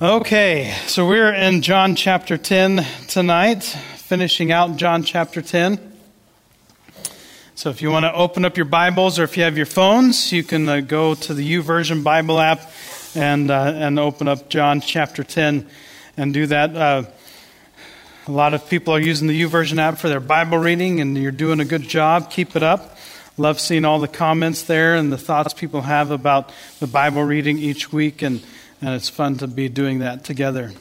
Okay, so we're in John chapter 10 tonight, finishing out John chapter 10. So if you want to open up your Bibles or if you have your phones, you can uh, go to the YouVersion Bible app and, uh, and open up John chapter 10 and do that. Uh, a lot of people are using the YouVersion app for their Bible reading, and you're doing a good job. Keep it up. Love seeing all the comments there and the thoughts people have about the Bible reading each week, and, and it's fun to be doing that together.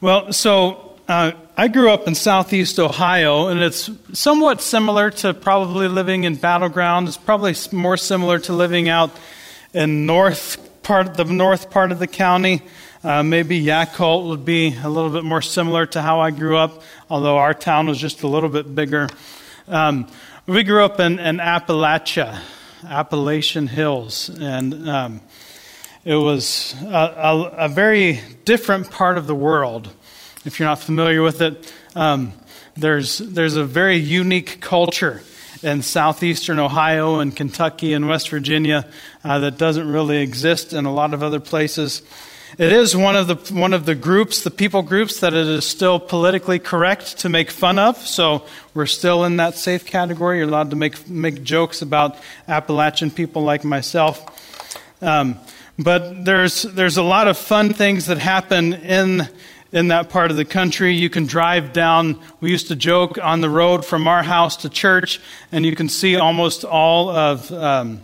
Well, so uh, I grew up in southeast Ohio, and it's somewhat similar to probably living in Battleground. It's probably more similar to living out in north part, the north part of the county. Uh, maybe Yacolt would be a little bit more similar to how I grew up, although our town was just a little bit bigger. Um, we grew up in, in Appalachia, Appalachian Hills, and um, it was a, a, a very different part of the world if you're not familiar with it, um, there's, there's a very unique culture in southeastern Ohio and Kentucky and West Virginia uh, that doesn't really exist in a lot of other places. It is one of the one of the groups, the people groups, that it is still politically correct to make fun of. So we're still in that safe category. You're allowed to make make jokes about Appalachian people like myself. Um, but there's there's a lot of fun things that happen in in that part of the country. You can drive down, we used to joke, on the road from our house to church, and you can see almost all of um,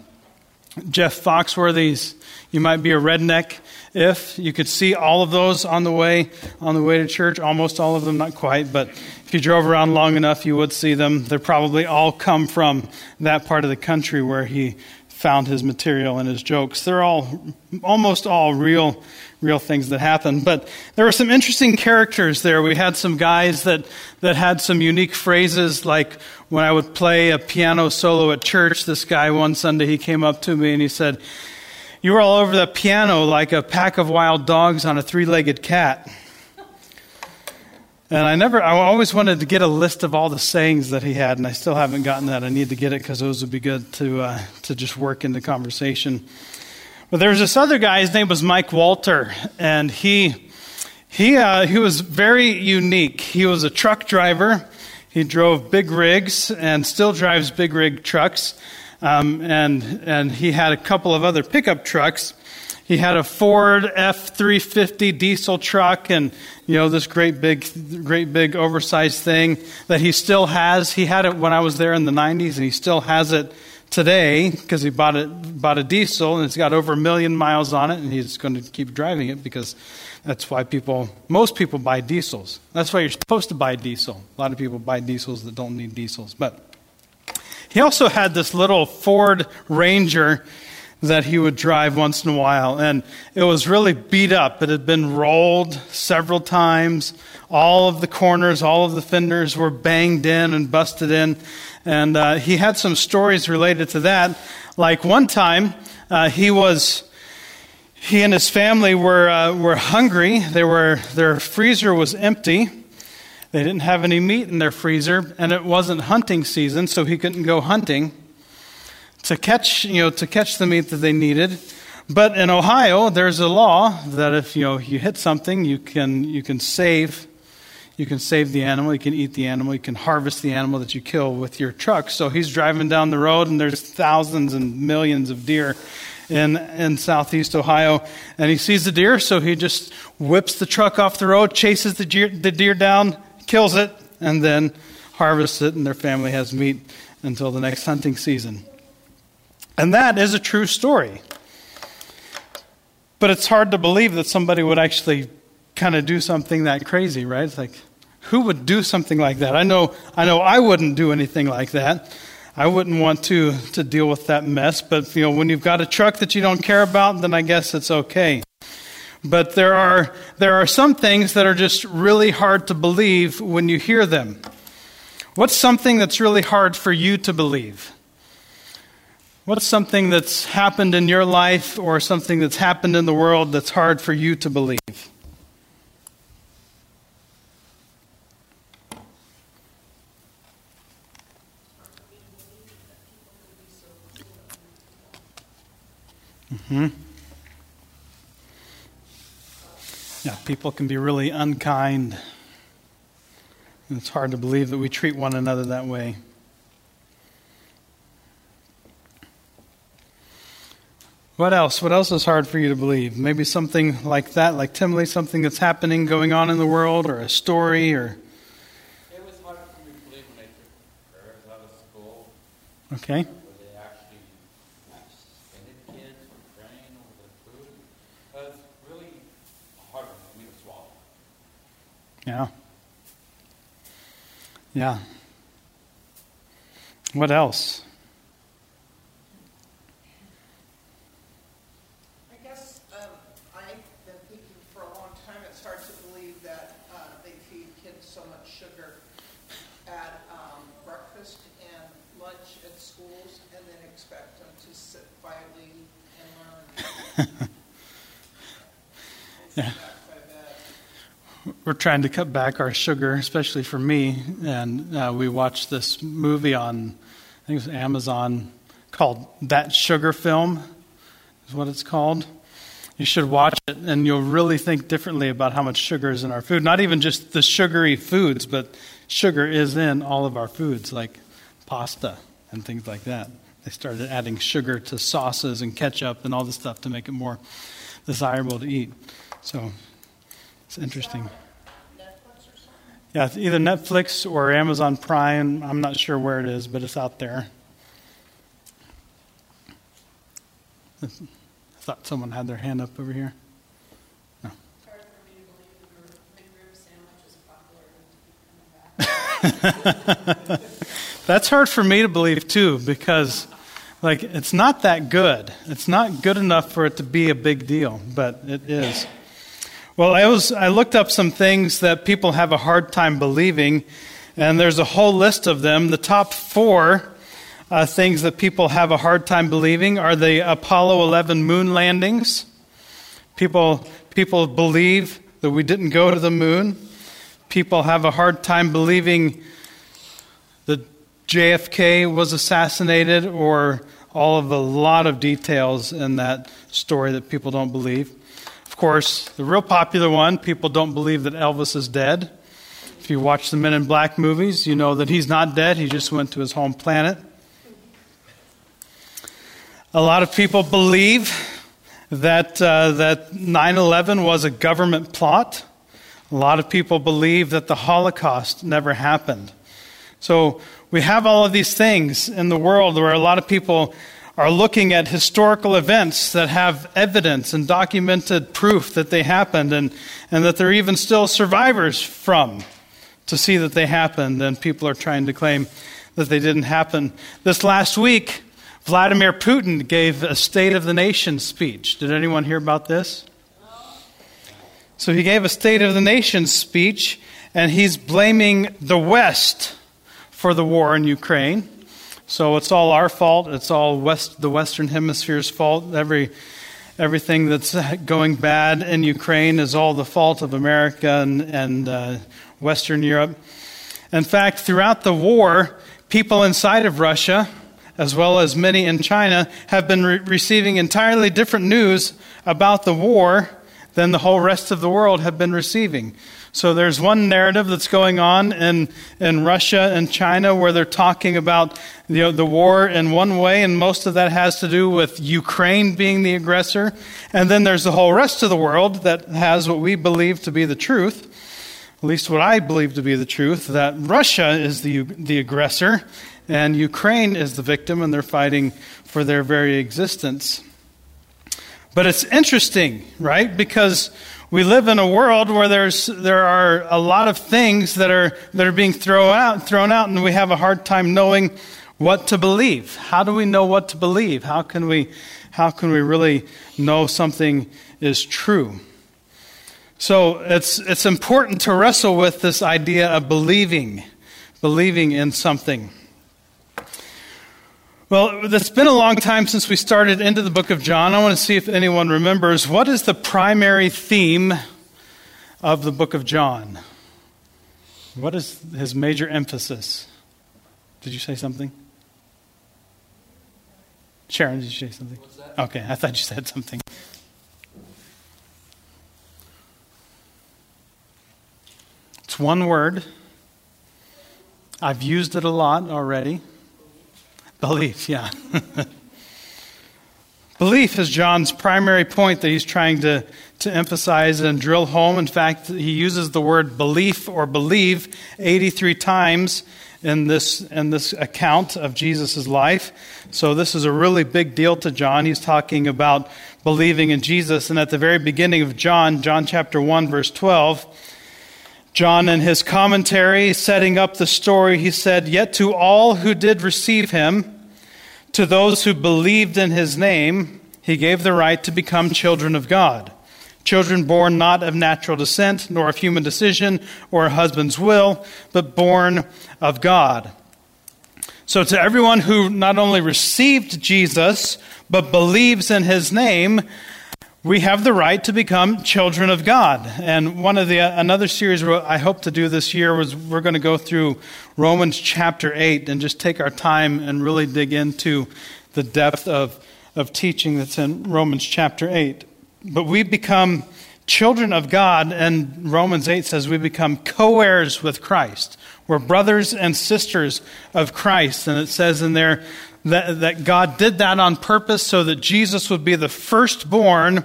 Jeff Foxworthy's. You might be a redneck if you could see all of those on the way on the way to church almost all of them not quite but if you drove around long enough you would see them they probably all come from that part of the country where he found his material and his jokes they're all almost all real real things that happened. But there were some interesting characters there. We had some guys that, that had some unique phrases, like when I would play a piano solo at church, this guy one Sunday, he came up to me and he said, You were all over the piano like a pack of wild dogs on a three legged cat. And I never, I always wanted to get a list of all the sayings that he had, and I still haven't gotten that. I need to get it because those would be good to, uh, to just work in the conversation. But there was this other guy, his name was Mike Walter, and he, he, uh, he was very unique. He was a truck driver. He drove big rigs and still drives big rig trucks. Um, and, and he had a couple of other pickup trucks. He had a Ford F 350 diesel truck and, you know, this great big, great big oversized thing that he still has. He had it when I was there in the 90s and he still has it today because he bought it bought a diesel and it's got over a million miles on it and he's going to keep driving it because that's why people most people buy diesels. That's why you're supposed to buy diesel. A lot of people buy diesels that don't need diesels. But he also had this little ford ranger that he would drive once in a while and it was really beat up it had been rolled several times all of the corners all of the fenders were banged in and busted in and uh, he had some stories related to that. Like one time, uh, he was. He and his family were, uh, were hungry. They were, their freezer was empty. They didn't have any meat in their freezer, and it wasn't hunting season, so he couldn't go hunting to catch, you know, to catch the meat that they needed. But in Ohio, there's a law that if you know you hit something, you can you can save you can save the animal, you can eat the animal, you can harvest the animal that you kill with your truck. So he's driving down the road, and there's thousands and millions of deer in, in southeast Ohio. And he sees the deer, so he just whips the truck off the road, chases the deer, the deer down, kills it, and then harvests it, and their family has meat until the next hunting season. And that is a true story. But it's hard to believe that somebody would actually kind of do something that crazy, right? It's like, who would do something like that? I know, I know I wouldn't do anything like that. I wouldn't want to, to deal with that mess, but you know, when you've got a truck that you don't care about, then I guess it's okay. But there are, there are some things that are just really hard to believe when you hear them. What's something that's really hard for you to believe? What's something that's happened in your life or something that's happened in the world that's hard for you to believe? Mm-hmm. Yeah, people can be really unkind. And it's hard to believe that we treat one another that way. What else? What else is hard for you to believe? Maybe something like that, like Timley, something that's happening, going on in the world, or a story, or. It was hard for me to believe when they took prayers out of school. Okay. Where they actually suspended kids from praying over their food. It was really hard for me to swallow. Yeah. Yeah. What else? I guess um, I've been thinking for a long time, it's hard to believe that uh, they feed kids so much sugar at um, breakfast and lunch at schools and then expect them to sit quietly and learn. I see Yeah. that quite a bit. We're trying to cut back our sugar, especially for me. And uh, we watched this movie on, I think it was Amazon, called That Sugar Film, is what it's called. You should watch it, and you'll really think differently about how much sugar is in our food. Not even just the sugary foods, but sugar is in all of our foods, like pasta and things like that. They started adding sugar to sauces and ketchup and all this stuff to make it more desirable to eat. So it's interesting. Netflix or something? Yeah, it's either Netflix or Amazon Prime. I'm not sure where it is, but it's out there. I thought someone had their hand up over here. It's hard for me to believe the McRib sandwich is popular and keep coming back. That's hard for me to believe too, because like it's not that good. It's not good enough for it to be a big deal, but it is. Well, I was I looked up some things that people have a hard time believing, and there's a whole list of them. The top four uh, things that people have a hard time believing are the Apollo 11 moon landings. People people believe that we didn't go to the moon. People have a hard time believing that JFK was assassinated, or all of a lot of details in that story that people don't believe. Course, the real popular one people don't believe that Elvis is dead. If you watch the Men in Black movies, you know that he's not dead, he just went to his home planet. A lot of people believe that, uh, that 9 11 was a government plot. A lot of people believe that the Holocaust never happened. So we have all of these things in the world where a lot of people are looking at historical events that have evidence and documented proof that they happened and, and that they're even still survivors from to see that they happened, and people are trying to claim that they didn't happen. This last week, Vladimir Putin gave a State of the Nation speech. Did anyone hear about this? So he gave a State of the Nation speech, and he's blaming the West for the war in Ukraine. So it's all our fault. It's all West, the Western Hemisphere's fault. Every, everything that's going bad in Ukraine is all the fault of America and, and uh, Western Europe. In fact, throughout the war, people inside of Russia, as well as many in China, have been re- receiving entirely different news about the war than the whole rest of the world have been receiving. So there's one narrative that's going on in, in Russia and China where they're talking about you know, the war in one way, and most of that has to do with Ukraine being the aggressor. And then there's the whole rest of the world that has what we believe to be the truth, at least what I believe to be the truth, that Russia is the, the aggressor and Ukraine is the victim, and they're fighting for their very existence. But it's interesting, right? Because we live in a world where there's there are a lot of things that are that are being thrown out thrown out and we have a hard time knowing what to believe. How do we know what to believe? How can we how can we really know something is true? So it's it's important to wrestle with this idea of believing, believing in something. Well, it's been a long time since we started into the book of John. I want to see if anyone remembers what is the primary theme of the book of John? What is his major emphasis? Did you say something? Sharon, did you say something? Okay, I thought you said something. It's one word. I've used it a lot already. Belief, yeah. Belief is John's primary point that he's trying to, to emphasize and drill home. In fact, he uses the word belief or believe 83 times in this, in this account of Jesus' life. So, this is a really big deal to John. He's talking about believing in Jesus. And at the very beginning of John, John chapter 1, verse 12, John, in his commentary, setting up the story, he said, Yet to all who did receive him, to those who believed in his name, he gave the right to become children of God. Children born not of natural descent, nor of human decision or a husband's will, but born of God. So, to everyone who not only received Jesus, but believes in his name, we have the right to become children of God. And one of the uh, another series I hope to do this year was we're going to go through Romans chapter 8 and just take our time and really dig into the depth of of teaching that's in Romans chapter 8. But we become children of God, and Romans 8 says we become co heirs with Christ. We're brothers and sisters of Christ. And it says in there that, that God did that on purpose so that Jesus would be the firstborn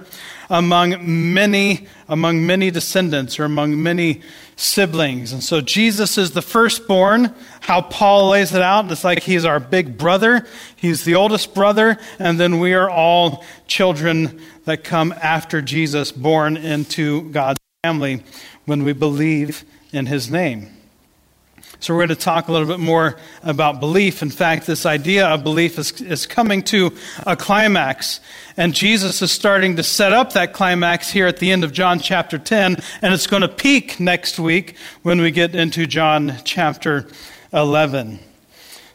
among many among many descendants or among many siblings. And so Jesus is the firstborn. How Paul lays it out, it's like he's our big brother. He's the oldest brother, and then we are all children that come after Jesus, born into God's family when we believe in his name. So, we're going to talk a little bit more about belief. In fact, this idea of belief is, is coming to a climax. And Jesus is starting to set up that climax here at the end of John chapter 10. And it's going to peak next week when we get into John chapter 11.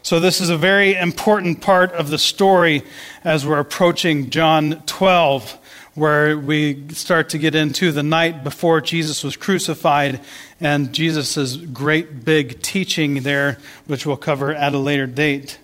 So, this is a very important part of the story as we're approaching John 12 where we start to get into the night before Jesus was crucified and Jesus' great big teaching there, which we'll cover at a later date.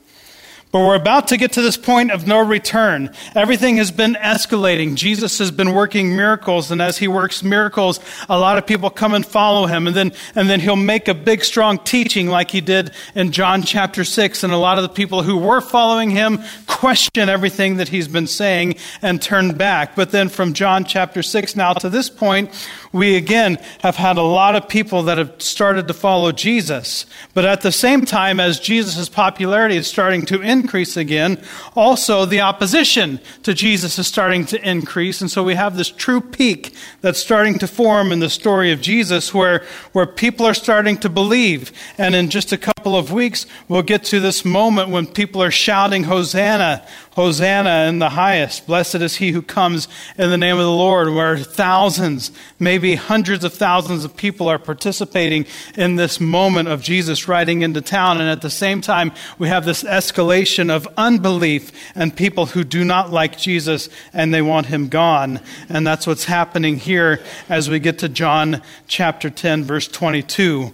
But we're about to get to this point of no return. Everything has been escalating. Jesus has been working miracles, and as he works miracles, a lot of people come and follow him, and then, and then he'll make a big, strong teaching like he did in John chapter 6, and a lot of the people who were following him question everything that he's been saying and turn back. But then from John chapter 6 now to this point, we again have had a lot of people that have started to follow Jesus. But at the same time, as Jesus' popularity is starting to increase again, also the opposition to Jesus is starting to increase. And so we have this true peak that's starting to form in the story of Jesus where, where people are starting to believe. And in just a couple of weeks, we'll get to this moment when people are shouting, Hosanna, Hosanna in the highest. Blessed is he who comes in the name of the Lord, where thousands, maybe hundreds of thousands of people are participating in this moment of Jesus riding into town. And at the same time, we have this escalation of unbelief and people who do not like Jesus and they want him gone. And that's what's happening here as we get to John chapter 10, verse 22.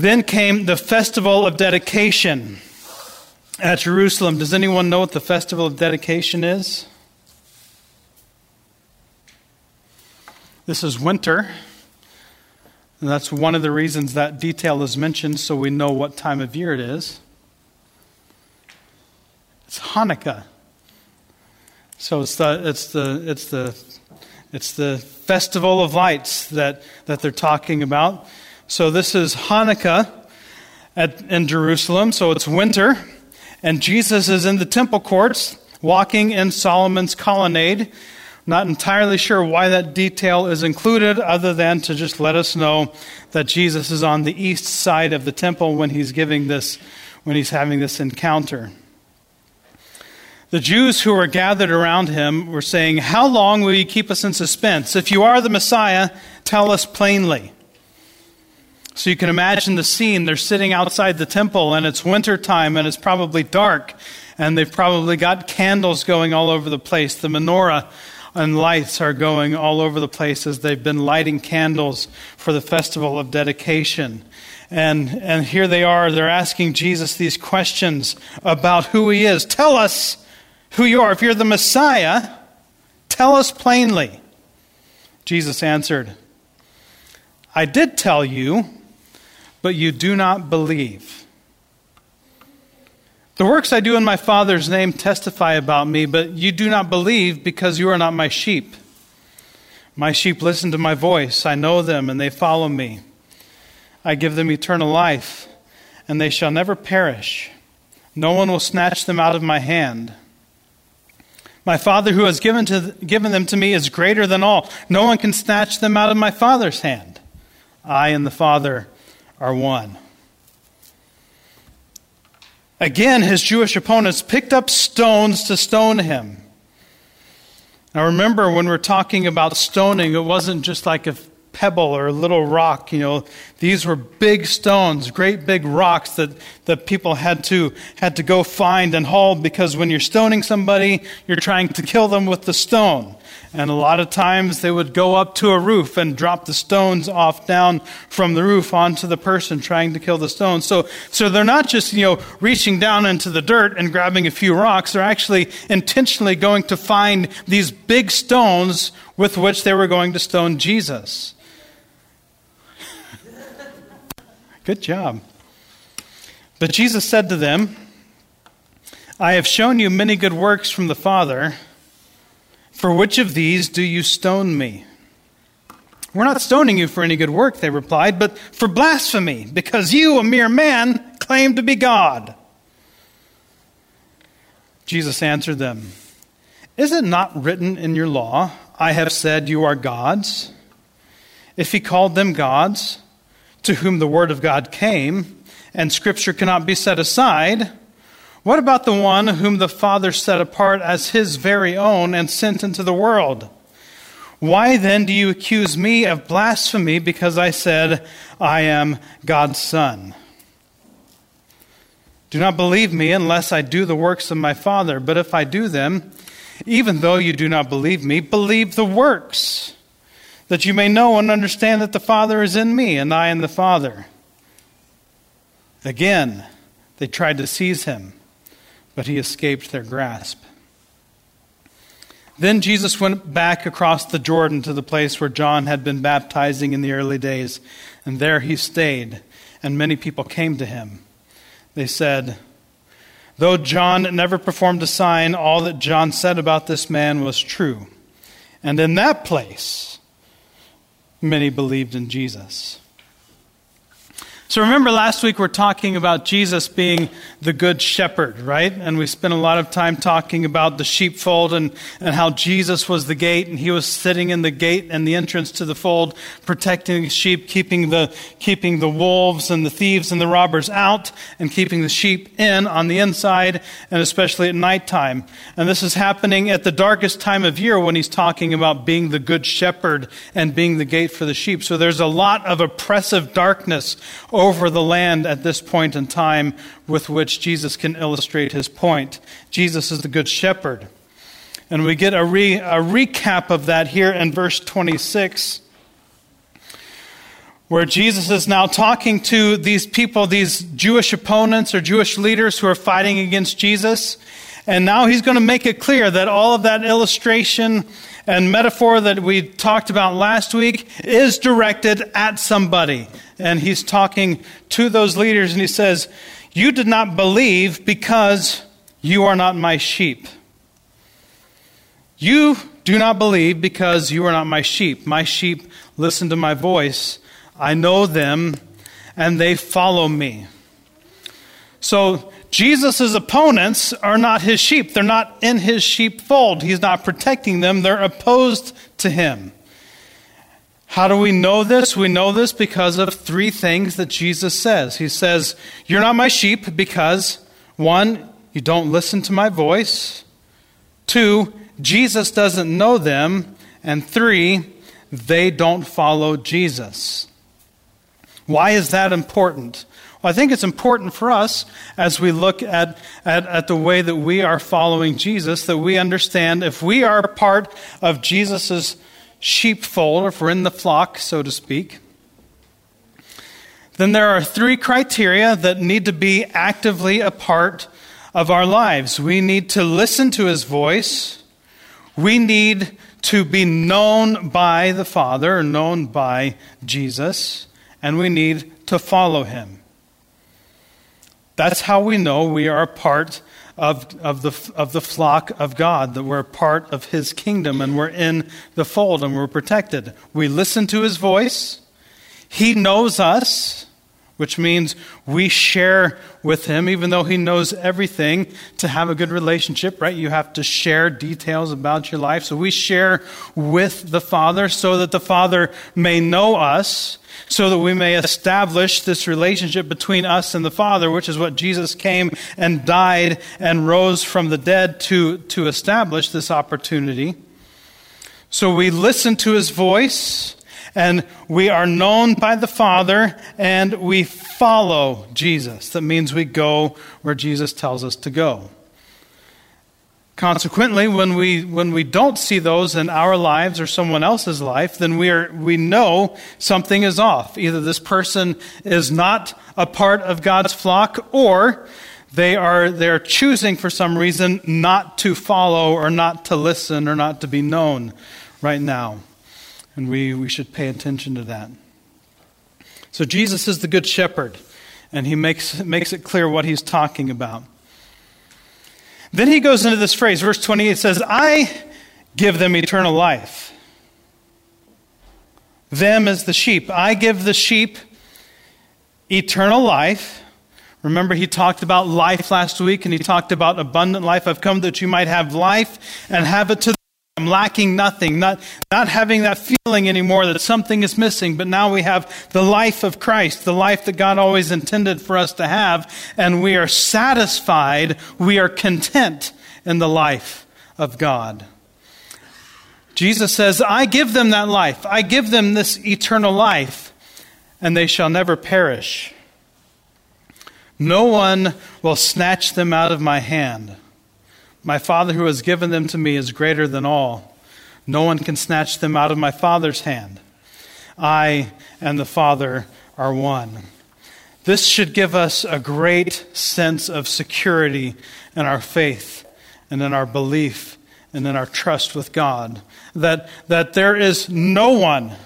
Then came the festival of dedication at Jerusalem. Does anyone know what the festival of dedication is? This is winter. And that's one of the reasons that detail is mentioned so we know what time of year it is. It's Hanukkah. So it's the it's the it's the it's the festival of lights that, that they're talking about. So this is Hanukkah at, in Jerusalem. So it's winter. And Jesus is in the temple courts, walking in Solomon's colonnade. Not entirely sure why that detail is included, other than to just let us know that Jesus is on the east side of the temple when he's giving this, when he's having this encounter. The Jews who were gathered around him were saying, How long will you keep us in suspense? If you are the Messiah, tell us plainly. So you can imagine the scene. They're sitting outside the temple, and it's wintertime, and it's probably dark, and they've probably got candles going all over the place. The menorah and lights are going all over the place as they've been lighting candles for the festival of dedication. And, and here they are, they're asking Jesus these questions about who he is. Tell us who you are. If you're the Messiah, tell us plainly. Jesus answered, I did tell you, but you do not believe. The works I do in my Father's name testify about me, but you do not believe because you are not my sheep. My sheep listen to my voice. I know them, and they follow me. I give them eternal life, and they shall never perish. No one will snatch them out of my hand. My Father who has given, to, given them to me is greater than all. No one can snatch them out of my Father's hand. I and the Father are one. Again, his Jewish opponents picked up stones to stone him. Now, remember, when we're talking about stoning, it wasn't just like a pebble or a little rock. You know, these were big stones, great big rocks that, that people had to, had to go find and haul because when you're stoning somebody, you're trying to kill them with the stone. And a lot of times they would go up to a roof and drop the stones off down from the roof onto the person trying to kill the stone. So, so they're not just, you know, reaching down into the dirt and grabbing a few rocks. They're actually intentionally going to find these big stones with which they were going to stone Jesus. Good job. But Jesus said to them, I have shown you many good works from the Father. For which of these do you stone me? We're not stoning you for any good work, they replied, but for blasphemy, because you, a mere man, claim to be God. Jesus answered them, Is it not written in your law, I have said you are gods? If he called them gods, to whom the word of God came, and scripture cannot be set aside, what about the one whom the Father set apart as his very own and sent into the world? Why then do you accuse me of blasphemy because I said, I am God's Son? Do not believe me unless I do the works of my Father, but if I do them, even though you do not believe me, believe the works, that you may know and understand that the Father is in me, and I in the Father. Again, they tried to seize him but he escaped their grasp. Then Jesus went back across the Jordan to the place where John had been baptizing in the early days, and there he stayed, and many people came to him. They said, Though John never performed a sign, all that John said about this man was true. And in that place, many believed in Jesus. So remember last week we're talking about Jesus being the good shepherd, right? And we spent a lot of time talking about the sheepfold and, and how Jesus was the gate and he was sitting in the gate and the entrance to the fold, protecting the sheep, keeping the, keeping the wolves and the thieves and the robbers out and keeping the sheep in on the inside and especially at nighttime. And this is happening at the darkest time of year when he's talking about being the good shepherd and being the gate for the sheep. So there's a lot of oppressive darkness over the land at this point in time with which Jesus can illustrate his point. Jesus is the good shepherd. And we get a, re, a recap of that here in verse 26, where Jesus is now talking to these people, these Jewish opponents or Jewish leaders who are fighting against Jesus. And now he's going to make it clear that all of that illustration and metaphor that we talked about last week is directed at somebody. And he's talking to those leaders and he says, You did not believe because you are not my sheep. You do not believe because you are not my sheep. My sheep listen to my voice. I know them and they follow me. So Jesus' opponents are not his sheep. They're not in his sheepfold. He's not protecting them. They're opposed to him. How do we know this? We know this because of three things that Jesus says. He says, You're not my sheep because, one, you don't listen to my voice. Two, Jesus doesn't know them. And three, they don't follow Jesus. Why is that important? Well, I think it's important for us as we look at, at, at, the way that we are following Jesus that we understand if we are part of Jesus' sheepfold, if we're in the flock, so to speak, then there are three criteria that need to be actively a part of our lives. We need to listen to his voice, we need to be known by the Father, known by Jesus, and we need to follow him. That's how we know we are a part of, of, the, of the flock of God, that we're a part of his kingdom and we're in the fold and we're protected. We listen to his voice, he knows us which means we share with him, even though he knows everything, to have a good relationship, right? You have to share details about your life. So we share with the Father so that the Father may know us, so that we may establish this relationship between us and the Father, which is what Jesus came and died and rose from the dead to, to establish this opportunity. So we listen to his voice and we are known by the Father and we follow Jesus. That means we go where Jesus tells us to go. Consequently, when we, when we don't see those in our lives or someone else's life, then we, are, we know something is off. Either this person is not a part of God's flock or they are they're choosing for some reason not to follow or not to listen or not to be known right now. And we, we should pay attention to that. So Jesus is the good shepherd, and he makes, makes it clear what he's talking about. Then he goes into this phrase, verse 28 says, I give them eternal life. Them as the sheep. I give the sheep eternal life. Remember, he talked about life last week and he talked about abundant life. I've come that you might have life and have it to I'm lacking nothing, not, not having that feeling anymore that something is missing, but now we have the life of Christ, the life that God always intended for us to have, and we are satisfied, we are content in the life of God. Jesus says, I give them that life, I give them this eternal life, and they shall never perish. No one will snatch them out of my hand. My Father who has given them to me is greater than all. No one can snatch them out of my Father's hand. I and the Father are one. This should give us a great sense of security in our faith and in our belief and in our trust with God. That, that there is no one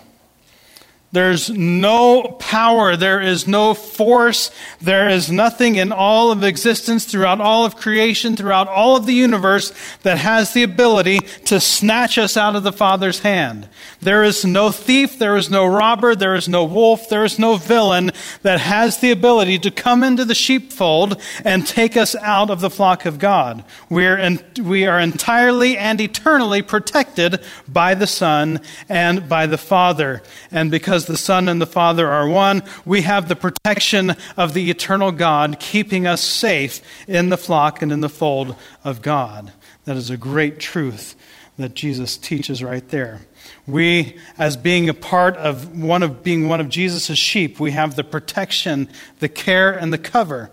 there's no power. There is no force. There is nothing in all of existence, throughout all of creation, throughout all of the universe, that has the ability to snatch us out of the Father's hand. There is no thief. There is no robber. There is no wolf. There is no villain that has the ability to come into the sheepfold and take us out of the flock of God. We are, in, we are entirely and eternally protected by the Son and by the Father. And because because the Son and the Father are one, we have the protection of the eternal God keeping us safe in the flock and in the fold of God. That is a great truth that Jesus teaches right there. We, as being a part of one of being one of Jesus' sheep, we have the protection, the care, and the cover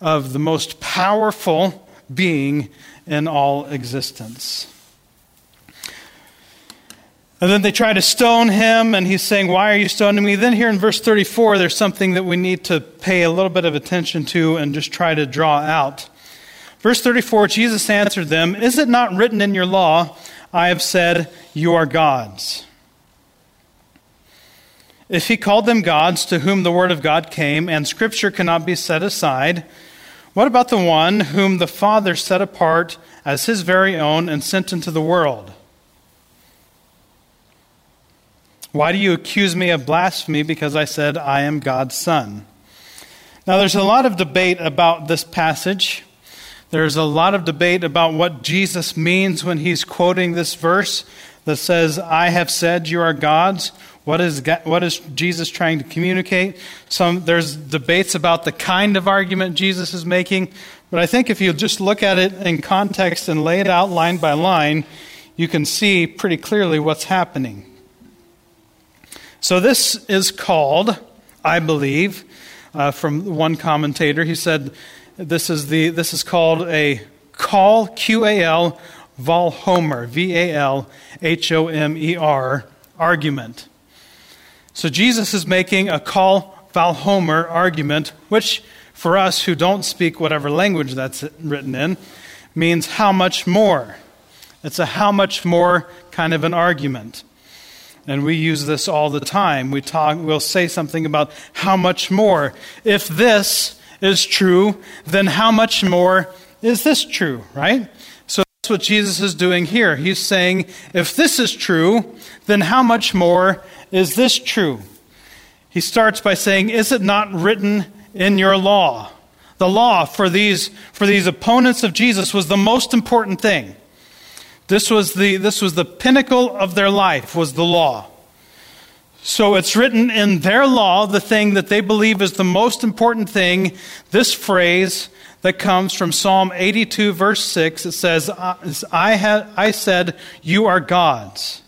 of the most powerful being in all existence. And then they try to stone him, and he's saying, Why are you stoning me? Then, here in verse 34, there's something that we need to pay a little bit of attention to and just try to draw out. Verse 34 Jesus answered them, Is it not written in your law, I have said, You are gods? If he called them gods to whom the word of God came, and scripture cannot be set aside, what about the one whom the Father set apart as his very own and sent into the world? Why do you accuse me of blasphemy because I said I am God's son? Now, there's a lot of debate about this passage. There's a lot of debate about what Jesus means when he's quoting this verse that says, I have said you are gods. What is, what is Jesus trying to communicate? Some, there's debates about the kind of argument Jesus is making, but I think if you just look at it in context and lay it out line by line, you can see pretty clearly what's happening. So, this is called, I believe, uh, from one commentator, he said this is, the, this is called a qal, Q A L, Valhomer, V A L H O M E R, argument. So, Jesus is making a qal, Valhomer argument, which for us who don't speak whatever language that's written in, means how much more. It's a how much more kind of an argument. And we use this all the time. We talk, we'll say something about how much more. If this is true, then how much more is this true, right? So that's what Jesus is doing here. He's saying, if this is true, then how much more is this true? He starts by saying, Is it not written in your law? The law for these, for these opponents of Jesus was the most important thing. This was the, this was the pinnacle of their life, was the law. So it's written in their law, the thing that they believe is the most important thing, this phrase that comes from Psalm 82, verse 6. It says, I, have, I said, You are gods.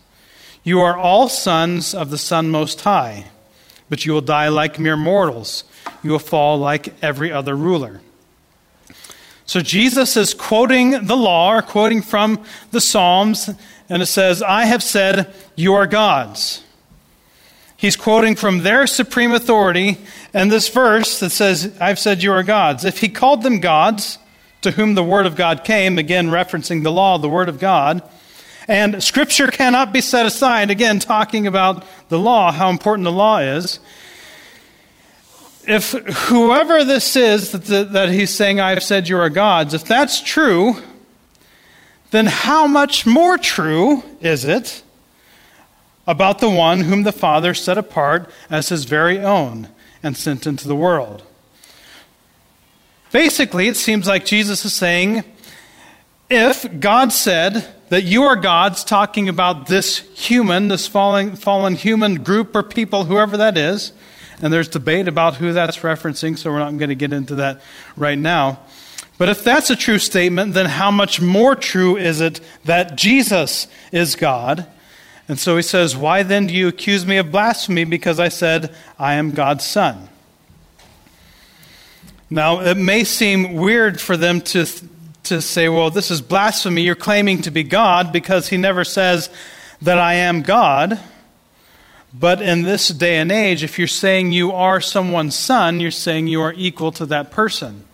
You are all sons of the Son Most High, but you will die like mere mortals. You will fall like every other ruler. So Jesus is quoting the law, or quoting from the Psalms, and it says, I have said, You are gods. He's quoting from their supreme authority, and this verse that says, I've said, You are gods. If he called them gods, to whom the word of God came, again referencing the law, the word of God, and scripture cannot be set aside, again talking about the law, how important the law is if whoever this is that, that he's saying, I have said you are gods, if that's true, then how much more true is it about the one whom the Father set apart as his very own and sent into the world? Basically, it seems like Jesus is saying, if God said that you are gods, talking about this human, this fallen, fallen human group or people, whoever that is, and there's debate about who that's referencing, so we're not going to get into that right now. But if that's a true statement, then how much more true is it that Jesus is God? And so he says, Why then do you accuse me of blasphemy because I said, I am God's son? Now, it may seem weird for them to, to say, Well, this is blasphemy. You're claiming to be God because he never says that I am God. But in this day and age, if you're saying you are someone's son, you're saying you are equal to that person.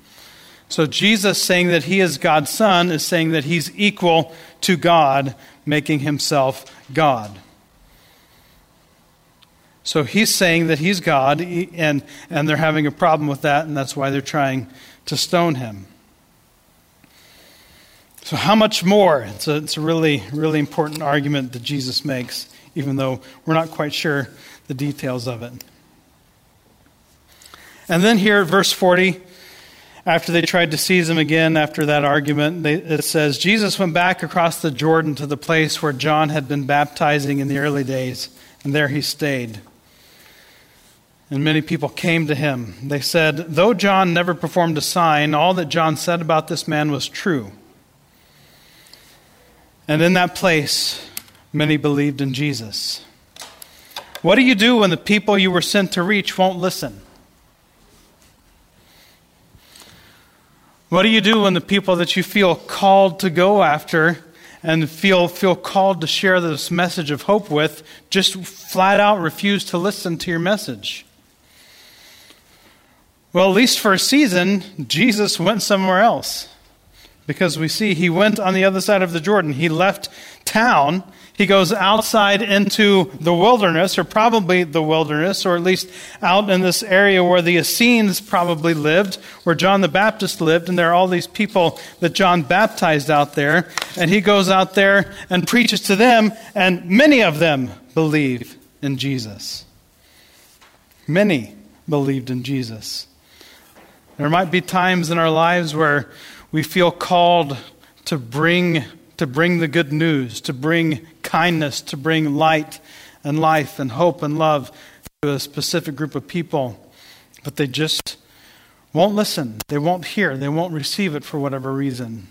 So Jesus saying that he is God's son is saying that he's equal to God, making himself God. So he's saying that he's God, and, and they're having a problem with that, and that's why they're trying to stone him. So, how much more? It's a, it's a really, really important argument that Jesus makes even though we're not quite sure the details of it. And then here at verse 40, after they tried to seize him again after that argument, they, it says, Jesus went back across the Jordan to the place where John had been baptizing in the early days, and there he stayed. And many people came to him. They said, Though John never performed a sign, all that John said about this man was true. And in that place, many believed in Jesus. What do you do when the people you were sent to reach won't listen? What do you do when the people that you feel called to go after and feel, feel called to share this message of hope with just flat out refuse to listen to your message? Well, at least for a season, Jesus went somewhere else. Because we see he went on the other side of the Jordan. He left town he goes outside into the wilderness, or probably the wilderness, or at least out in this area where the Essenes probably lived, where John the Baptist lived, and there are all these people that John baptized out there. And he goes out there and preaches to them, and many of them believe in Jesus. Many believed in Jesus. There might be times in our lives where we feel called to bring to bring the good news, to bring kindness, to bring light and life and hope and love to a specific group of people. But they just won't listen. They won't hear. They won't receive it for whatever reason.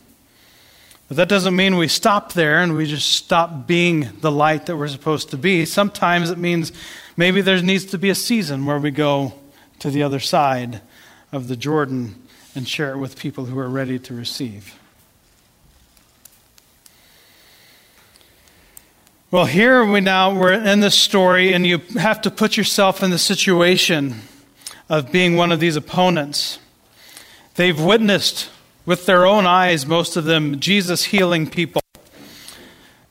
But that doesn't mean we stop there and we just stop being the light that we're supposed to be. Sometimes it means maybe there needs to be a season where we go to the other side of the Jordan and share it with people who are ready to receive. Well, here we now we're in this story, and you have to put yourself in the situation of being one of these opponents. They've witnessed with their own eyes, most of them, Jesus healing people.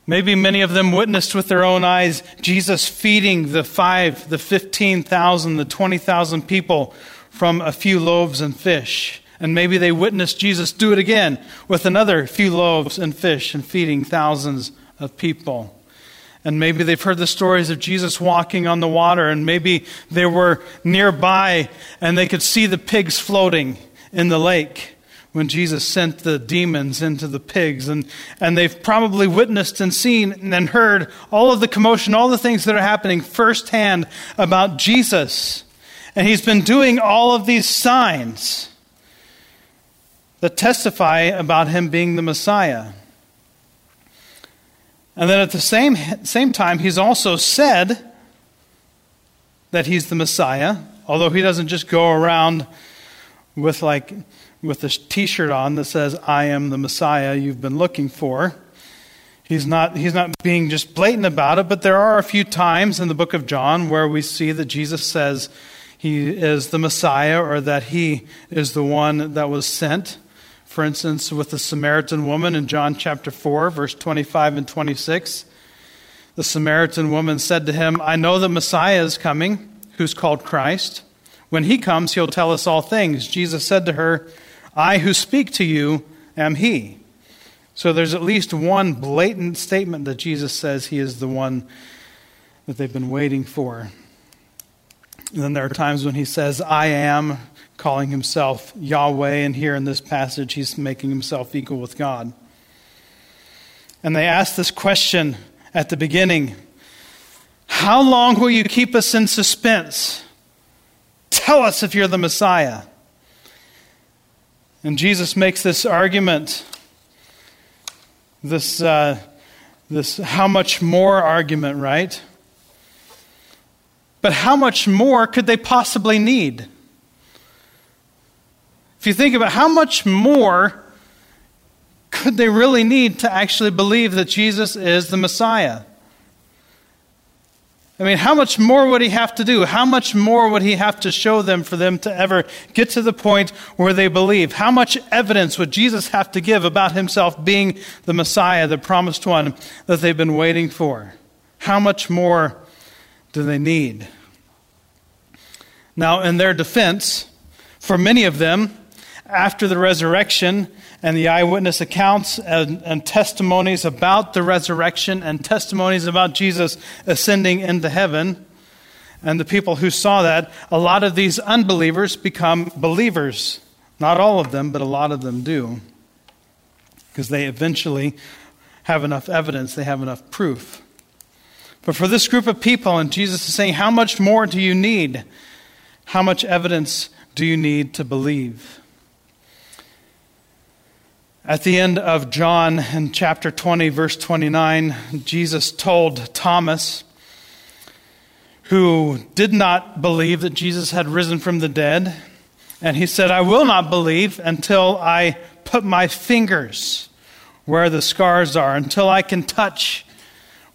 Maybe many of them witnessed with their own eyes Jesus feeding the five, the 15,000, the 20,000 people from a few loaves and fish. And maybe they witnessed Jesus do it again with another few loaves and fish and feeding thousands of people. And maybe they've heard the stories of Jesus walking on the water, and maybe they were nearby and they could see the pigs floating in the lake when Jesus sent the demons into the pigs. And, and they've probably witnessed and seen and heard all of the commotion, all the things that are happening firsthand about Jesus. And he's been doing all of these signs that testify about him being the Messiah. And then at the same, same time, he's also said that he's the Messiah, although he doesn't just go around with like with this t-shirt on that says I am the Messiah you've been looking for. He's not he's not being just blatant about it, but there are a few times in the book of John where we see that Jesus says he is the Messiah or that he is the one that was sent. For instance, with the Samaritan woman in John chapter 4, verse 25 and 26, the Samaritan woman said to him, I know the Messiah is coming, who's called Christ. When he comes, he'll tell us all things. Jesus said to her, I who speak to you am he. So there's at least one blatant statement that Jesus says he is the one that they've been waiting for. And then there are times when he says, I am, calling himself Yahweh, and here in this passage, he's making himself equal with God. And they ask this question at the beginning How long will you keep us in suspense? Tell us if you're the Messiah. And Jesus makes this argument, this, uh, this how much more argument, right? But how much more could they possibly need? If you think about how much more could they really need to actually believe that Jesus is the Messiah? I mean, how much more would he have to do? How much more would he have to show them for them to ever get to the point where they believe? How much evidence would Jesus have to give about himself being the Messiah, the promised one that they've been waiting for? How much more do they need? Now, in their defense, for many of them, after the resurrection and the eyewitness accounts and, and, testimonies about the resurrection and testimonies about Jesus ascending into heaven, and the people who saw that, a lot of these unbelievers become believers. Not all of them, but a lot of them do. Because they eventually have enough evidence, they have enough proof. But for this group of people, and Jesus is saying, How much more do you need? How much evidence do you need to believe? At the end of John in chapter 20, verse 29, Jesus told Thomas, who did not believe that Jesus had risen from the dead, and he said, I will not believe until I put my fingers where the scars are, until I can touch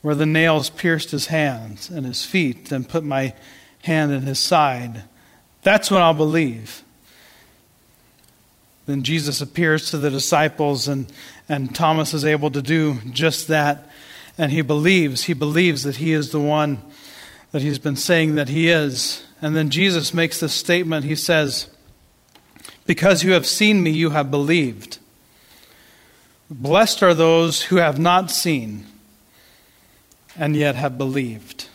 where the nails pierced his hands and his feet, and put my hand in his side. That's when I'll believe. Then Jesus appears to the disciples, and, and Thomas is able to do just that. And he believes. He believes that he is the one that he's been saying that he is. And then Jesus makes this statement. He says, Because you have seen me, you have believed. Blessed are those who have not seen and yet have believed.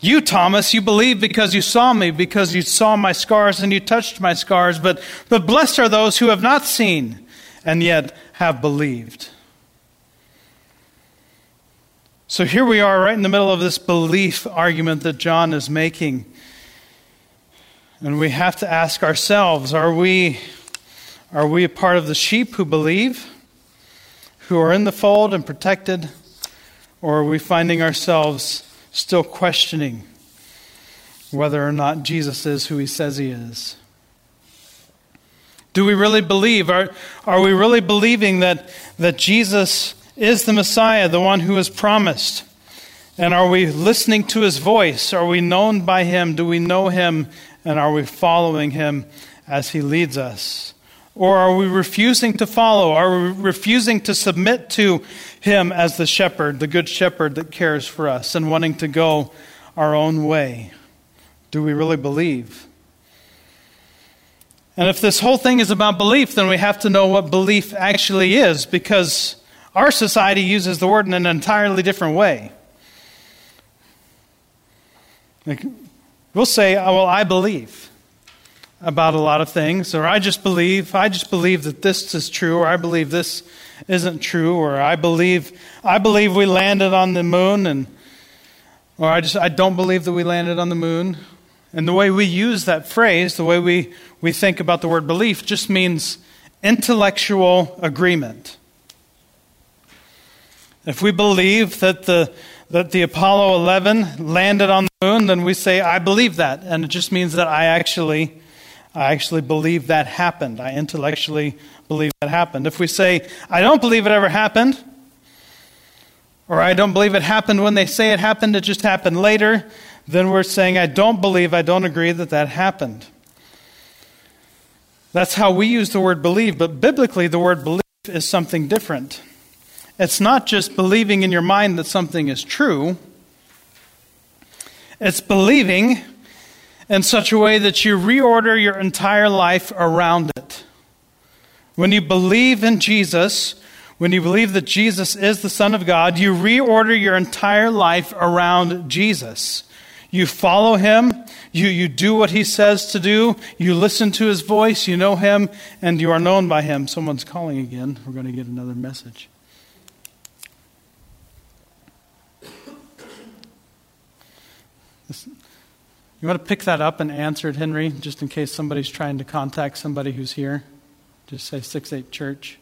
You, Thomas, you believe because you saw me, because you saw my scars and you touched my scars, but, but blessed are those who have not seen and yet have believed. So here we are, right in the middle of this belief argument that John is making. And we have to ask ourselves are we, are we a part of the sheep who believe, who are in the fold and protected, or are we finding ourselves still questioning whether or not Jesus is who he says he is. Do we really believe? Are, are we really believing that, that Jesus is the Messiah, the one who is promised? And are we listening to his voice? Are we known by him? Do we know him? And are we following him as he leads us? Or are we refusing to follow? Are we refusing to submit to Him as the shepherd, the good shepherd that cares for us, and wanting to go our own way? Do we really believe? And if this whole thing is about belief, then we have to know what belief actually is, because our society uses the word in an entirely different way. Like, we'll say, oh, well, I believe about a lot of things, or I just believe, I just believe that this is true, or I believe this isn't true, or I believe, I believe we landed on the moon, and, or I just, I don't believe that we landed on the moon. And the way we use that phrase, the way we, we think about the word belief, just means intellectual agreement. If we believe that the, that the Apollo 11 landed on the moon, then we say, I believe that. And it just means that I actually, I actually believe that happened. I intellectually believe that happened. If we say, I don't believe it ever happened, or I don't believe it happened when they say it happened, it just happened later, then we're saying, I don't believe, I don't agree that that happened. That's how we use the word believe, but biblically, the word believe is something different. It's not just believing in your mind that something is true, it's believing in such a way that you reorder your entire life around it. When you believe in Jesus, when you believe that Jesus is the Son of God, you reorder your entire life around Jesus. You follow him, you, you do what he says to do, you listen to his voice, you know him, and you are known by him. Someone's calling again. We're going to get another message. You want to pick that up and answer it, Henry, just in case somebody's trying to contact somebody who's here? Just say 6 8 Church.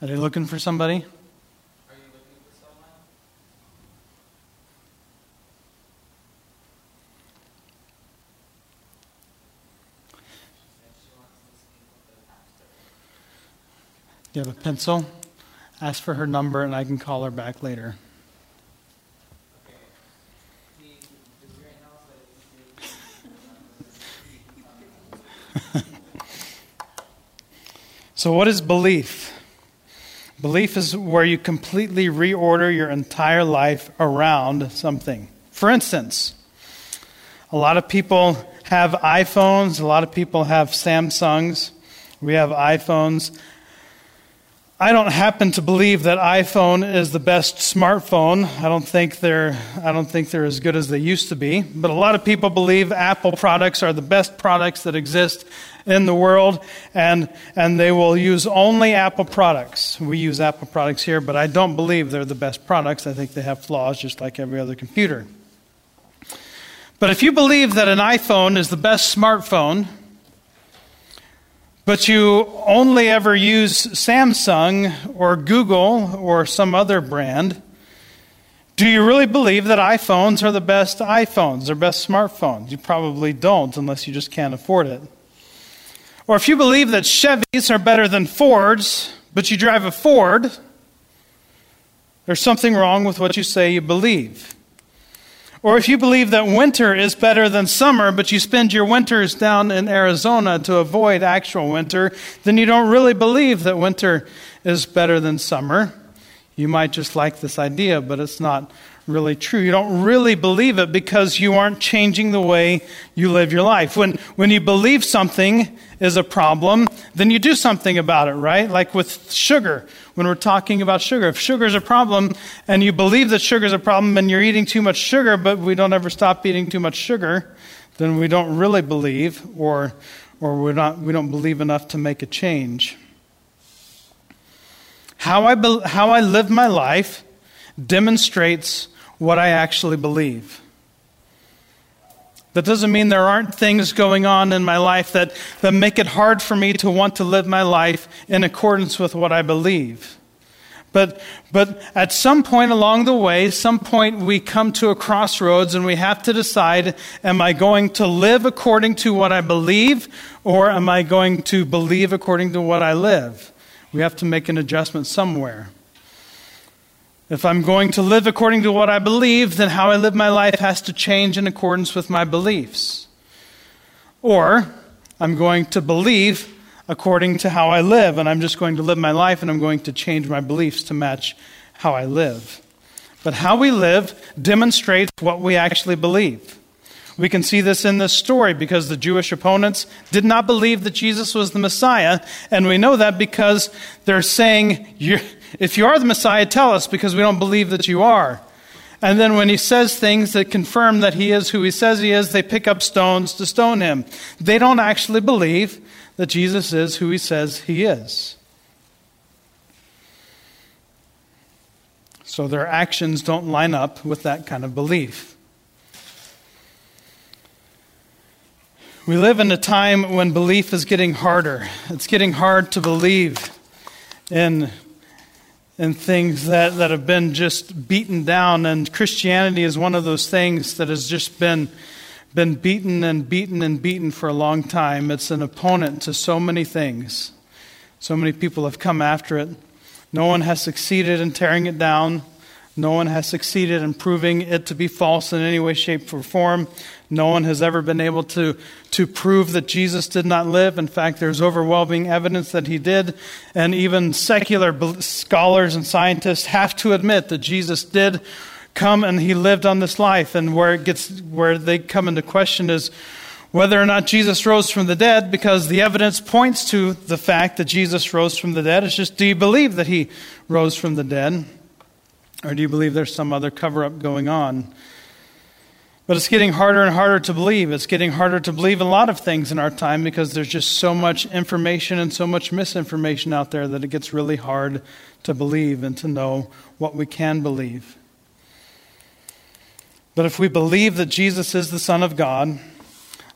Are they looking for somebody? You have a pencil? Ask for her number and I can call her back later. so, what is belief? Belief is where you completely reorder your entire life around something. For instance, a lot of people have iPhones, a lot of people have Samsungs. We have iPhones. I don't happen to believe that iPhone is the best smartphone. I don't think they're I don't think they're as good as they used to be. But a lot of people believe Apple products are the best products that exist in the world and and they will use only Apple products. We use Apple products here, but I don't believe they're the best products. I think they have flaws just like every other computer. But if you believe that an iPhone is the best smartphone, but you only ever use Samsung or Google or some other brand, do you really believe that iPhones are the best iPhones or best smartphones? You probably don't unless you just can't afford it. Or if you believe that Chevys are better than Fords, but you drive a Ford, there's something wrong with what you say you believe. Or if you believe that winter is better than summer, but you spend your winters down in Arizona to avoid actual winter, then you don't really believe that winter is better than summer. You might just like this idea, but it's not really true. You don't really believe it because you aren't changing the way you live your life. When, when you believe something is a problem, then you do something about it, right? Like with sugar when we're talking about sugar. If sugar is a problem and you believe that sugar is a problem and you're eating too much sugar, but we don't ever stop eating too much sugar, then we don't really believe or, or we're not, we don't believe enough to make a change. How I, be, how I live my life demonstrates what I actually believe. That doesn't mean there aren't things going on in my life that, that make it hard for me to want to live my life in accordance with what I believe. But, but at some point along the way, some point we come to a crossroads and we have to decide am I going to live according to what I believe or am I going to believe according to what I live? We have to make an adjustment somewhere. If I'm going to live according to what I believe, then how I live my life has to change in accordance with my beliefs. Or I'm going to believe according to how I live, and I'm just going to live my life and I'm going to change my beliefs to match how I live. But how we live demonstrates what we actually believe. We can see this in this story because the Jewish opponents did not believe that Jesus was the Messiah, and we know that because they're saying, If you are the Messiah, tell us because we don't believe that you are. And then when he says things that confirm that he is who he says he is, they pick up stones to stone him. They don't actually believe that Jesus is who he says he is. So their actions don't line up with that kind of belief. We live in a time when belief is getting harder. It's getting hard to believe in, in things that, that have been just beaten down, and Christianity is one of those things that has just been, been beaten and beaten and beaten for a long time. It's an opponent to so many things. So many people have come after it. No one has succeeded in tearing it down. No one has succeeded in proving it to be false in any way, shape, or form. No one has ever been able to, to prove that Jesus did not live. In fact, there's overwhelming evidence that he did. And even secular scholars and scientists have to admit that Jesus did come and he lived on this life. And where it gets where they come into question is whether or not Jesus rose from the dead, because the evidence points to the fact that Jesus rose from the dead. It's just do you believe that he rose from the dead? Or do you believe there's some other cover up going on? But it's getting harder and harder to believe. It's getting harder to believe a lot of things in our time because there's just so much information and so much misinformation out there that it gets really hard to believe and to know what we can believe. But if we believe that Jesus is the Son of God,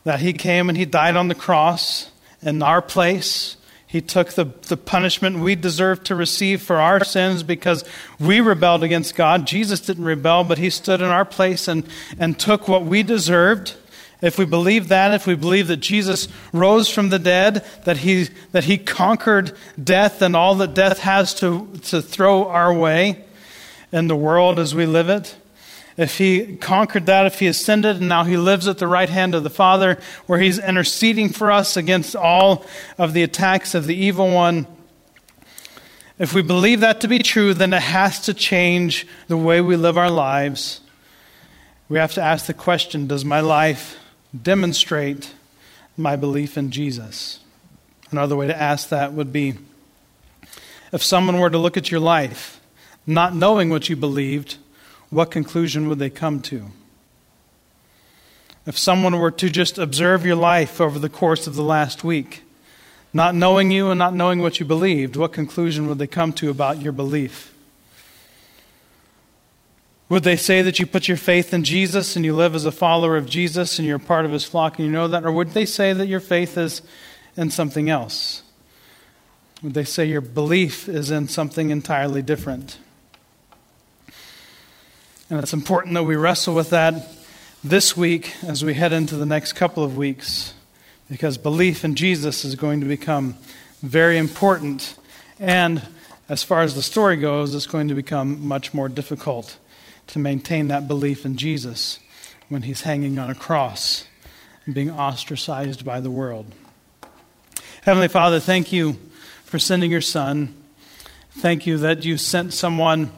that He came and He died on the cross in our place, he took the, the punishment we deserve to receive for our sins because we rebelled against God. Jesus didn't rebel, but He stood in our place and, and took what we deserved. If we believe that, if we believe that Jesus rose from the dead, that He, that he conquered death and all that death has to, to throw our way in the world as we live it, if he conquered that, if he ascended, and now he lives at the right hand of the Father, where he's interceding for us against all of the attacks of the evil one, if we believe that to be true, then it has to change the way we live our lives. We have to ask the question Does my life demonstrate my belief in Jesus? Another way to ask that would be if someone were to look at your life, not knowing what you believed, what conclusion would they come to? If someone were to just observe your life over the course of the last week, not knowing you and not knowing what you believed, what conclusion would they come to about your belief? Would they say that you put your faith in Jesus and you live as a follower of Jesus and you're part of his flock and you know that? Or would they say that your faith is in something else? Would they say your belief is in something entirely different? And it's important that we wrestle with that this week as we head into the next couple of weeks, because belief in Jesus is going to become very important. And as far as the story goes, it's going to become much more difficult to maintain that belief in Jesus when he's hanging on a cross and being ostracized by the world. Heavenly Father, thank you for sending your Son. Thank you that you sent someone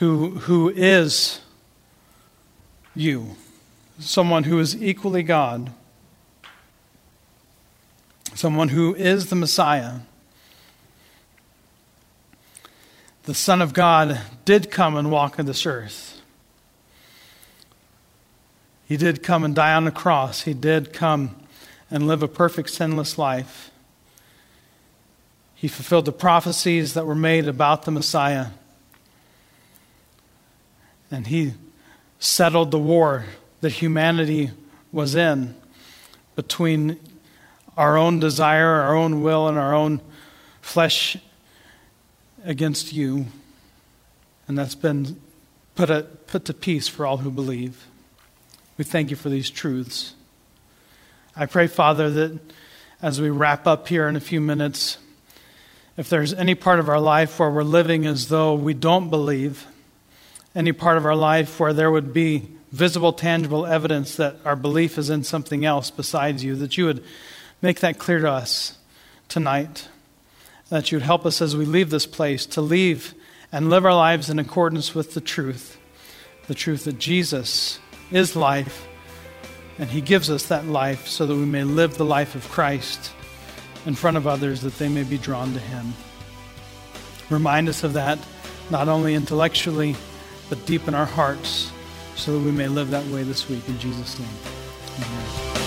who, who is you, someone who is equally God, someone who is the Messiah. The Son of God did come and walk on this earth. He did come and die on the cross. He did come and live a perfect, sinless life. He fulfilled the prophecies that were made about the Messiah. And he settled the war that humanity was in between our own desire, our own will, and our own flesh against you. And that's been put, a, put to peace for all who believe. We thank you for these truths. I pray, Father, that as we wrap up here in a few minutes, If there's any part of our life where we're living as though we don't believe, any part of our life where there would be visible, tangible evidence that our belief is in something else besides you, that you would make that clear to us tonight. That you would help us as we leave this place to leave and live our lives in accordance with the truth the truth that Jesus is life, and He gives us that life so that we may live the life of Christ in front of others that they may be drawn to Him. Remind us of that, not only intellectually, but deep in our hearts, so that we may live that way this week. In Jesus' name, amen.